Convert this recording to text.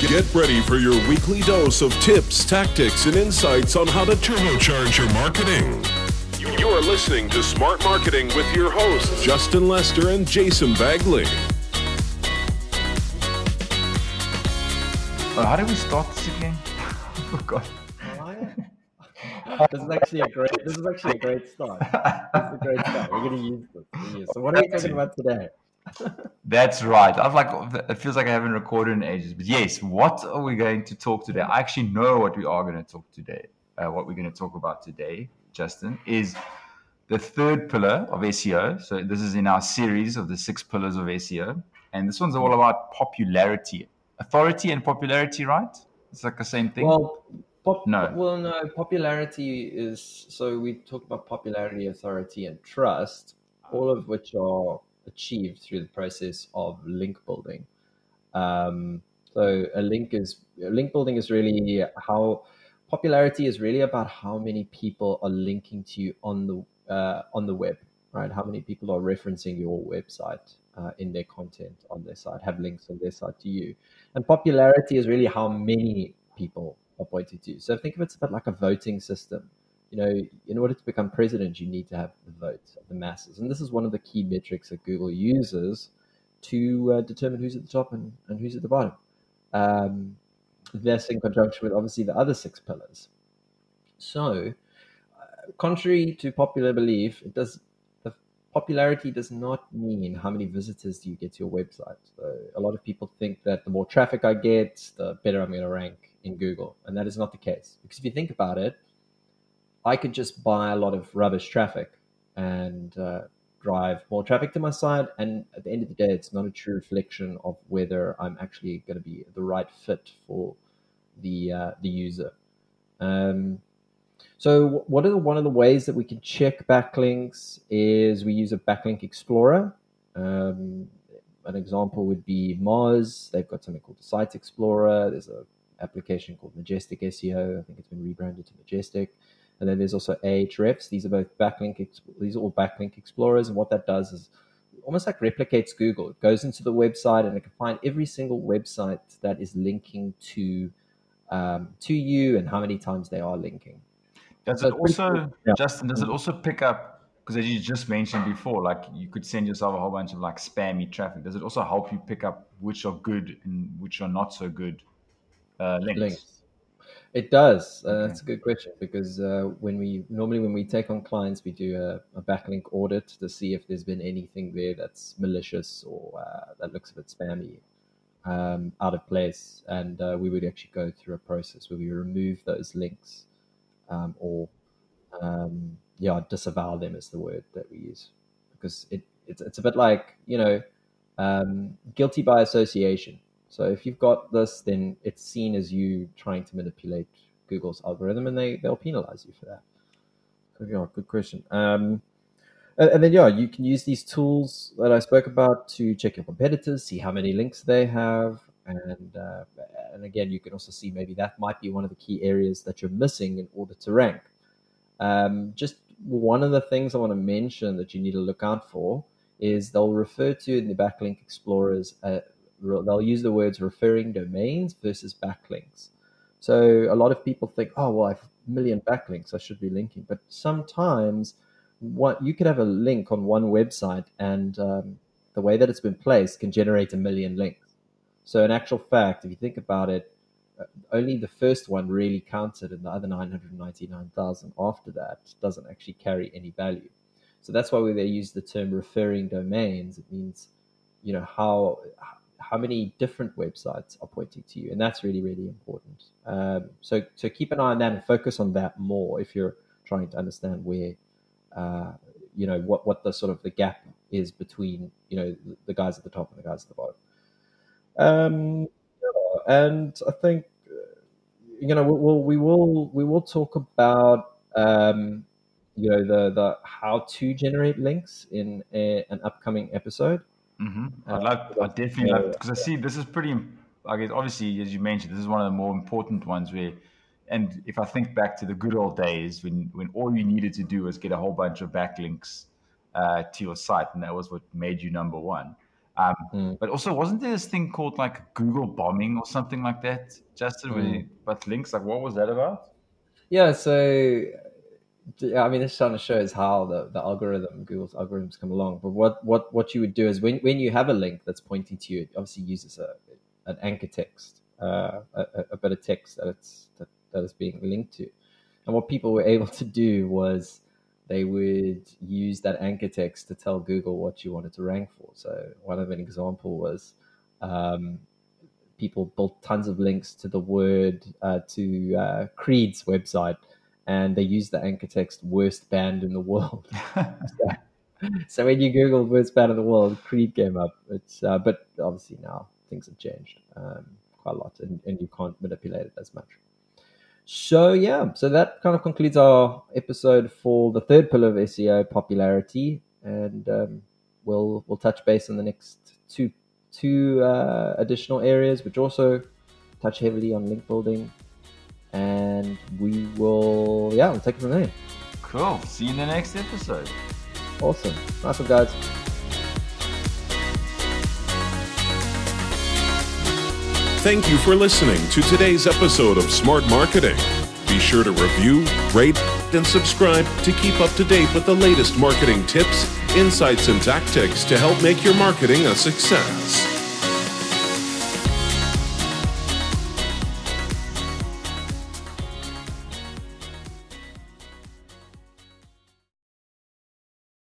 Get ready for your weekly dose of tips, tactics, and insights on how to turbocharge your marketing. You are listening to Smart Marketing with your hosts, Justin Lester and Jason Bagley. Oh, how do we start this again? oh God. this is actually a great. This is actually a great start. This is a great start. We're going to use this. So, what are we talking about today? That's right. I've like it feels like I haven't recorded in ages. But yes, what are we going to talk today? I actually know what we are going to talk today. Uh, what we're going to talk about today, Justin, is the third pillar of SEO. So this is in our series of the six pillars of SEO, and this one's all about popularity, authority, and popularity. Right? It's like the same thing. Well, pop- no. Well, no. Popularity is so we talk about popularity, authority, and trust, all of which are achieved through the process of link building. Um, so a link is link building is really how popularity is really about how many people are linking to you on the uh, on the web, right? How many people are referencing your website uh, in their content on their site, have links on their site to you, and popularity is really how many people are pointing to you. So think of it a bit like a voting system you know, in order to become president, you need to have the votes of the masses. And this is one of the key metrics that Google uses to uh, determine who's at the top and, and who's at the bottom. Um, this in conjunction with obviously the other six pillars. So, uh, contrary to popular belief, it does the popularity does not mean how many visitors do you get to your website. So a lot of people think that the more traffic I get, the better I'm going to rank in Google, and that is not the case. Because if you think about it, I could just buy a lot of rubbish traffic and uh, drive more traffic to my site. And at the end of the day, it's not a true reflection of whether I'm actually going to be the right fit for the uh, the user. Um, so, what are the, one of the ways that we can check backlinks is we use a backlink explorer. Um, an example would be Moz. They've got something called the Site Explorer. There's an application called Majestic SEO. I think it's been rebranded to Majestic. And then there's also Ahrefs. These are both backlink. These are all backlink explorers. And what that does is almost like replicates Google. It goes into the website and it can find every single website that is linking to um, to you and how many times they are linking. Does so it also, cool. yeah. Justin? Does it also pick up? Because as you just mentioned before, like you could send yourself a whole bunch of like spammy traffic. Does it also help you pick up which are good and which are not so good uh, links? links. It does. Uh, okay. That's a good question because uh, when we normally when we take on clients, we do a, a, backlink audit to see if there's been anything there that's malicious or uh, that looks a bit spammy, um, out of place, and uh, we would actually go through a process where we remove those links, um, or um, yeah, disavow them is the word that we use because it it's, it's a bit like you know um, guilty by association so if you've got this, then it's seen as you trying to manipulate Google's algorithm, and they they'll penalize you for that. Yeah, good question. Um, and, and, then yeah, you can use these tools that I spoke about to check your competitors, see how many links they have, and uh, and again, you can also see maybe that might be one of the key areas that you're missing in order to rank. Um, just one of the things I want to mention that you need to look out for is they'll refer to in the backlink explorers uh, they'll use the words referring domains versus backlinks. So a lot of people think, oh well, I have a million backlinks, I should be linking. But sometimes, what you could have a link on one website, and um, the way that it's been placed can generate a million links. So in actual fact, if you think about it, uh, only the first one really counted, and the other 999,000 after that doesn't actually carry any value. So that's why we they use the term referring domains, it means, you know, how how many different websites are pointing to you, and that's really really important. Um, so so keep an eye on that and focus on that more if you're trying to understand where uh, you know what what the sort of the gap is between you know the guys at the top and the guys at the bottom. Um, and I think you know we'll, we will we will talk about um, you know the the how to generate links in a, an upcoming episode. Mm-hmm. I'd like, I definitely like because I see this is pretty. I guess obviously, as you mentioned, this is one of the more important ones where, and if I think back to the good old days when when all you needed to do was get a whole bunch of backlinks uh, to your site, and that was what made you number one. Um, mm. But also, wasn't there this thing called like Google bombing or something like that, Justin, mm. with links? Like, what was that about? Yeah, so I mean, this kind of shows how the, the algorithm, Google's algorithms come along. But what, what, what you would do is when, when you have a link that's pointing to you, it obviously uses a, an anchor text, uh, a, a bit of text that it's that, that is being linked to. And what people were able to do was they would use that anchor text to tell Google what you wanted to rank for. So one of an example was um, people built tons of links to the word uh, to uh, Creed's website, and they used the anchor text "worst band in the world." so, so, when you Google "worst band in the world," Creed came up. It's uh, but obviously now things have changed um, quite a lot, and, and you can't manipulate it as much. So yeah, so that kind of concludes our episode for the third pillar of SEO popularity, and um, we'll we'll touch base on the next two two uh, additional areas, which also touch heavily on link building, and we will yeah we'll take it from there. Cool. See you in the next episode. Awesome. Nice one, guys. Thank you for listening to today's episode of Smart Marketing. Be sure to review, rate, and subscribe to keep up to date with the latest marketing tips, insights, and tactics to help make your marketing a success.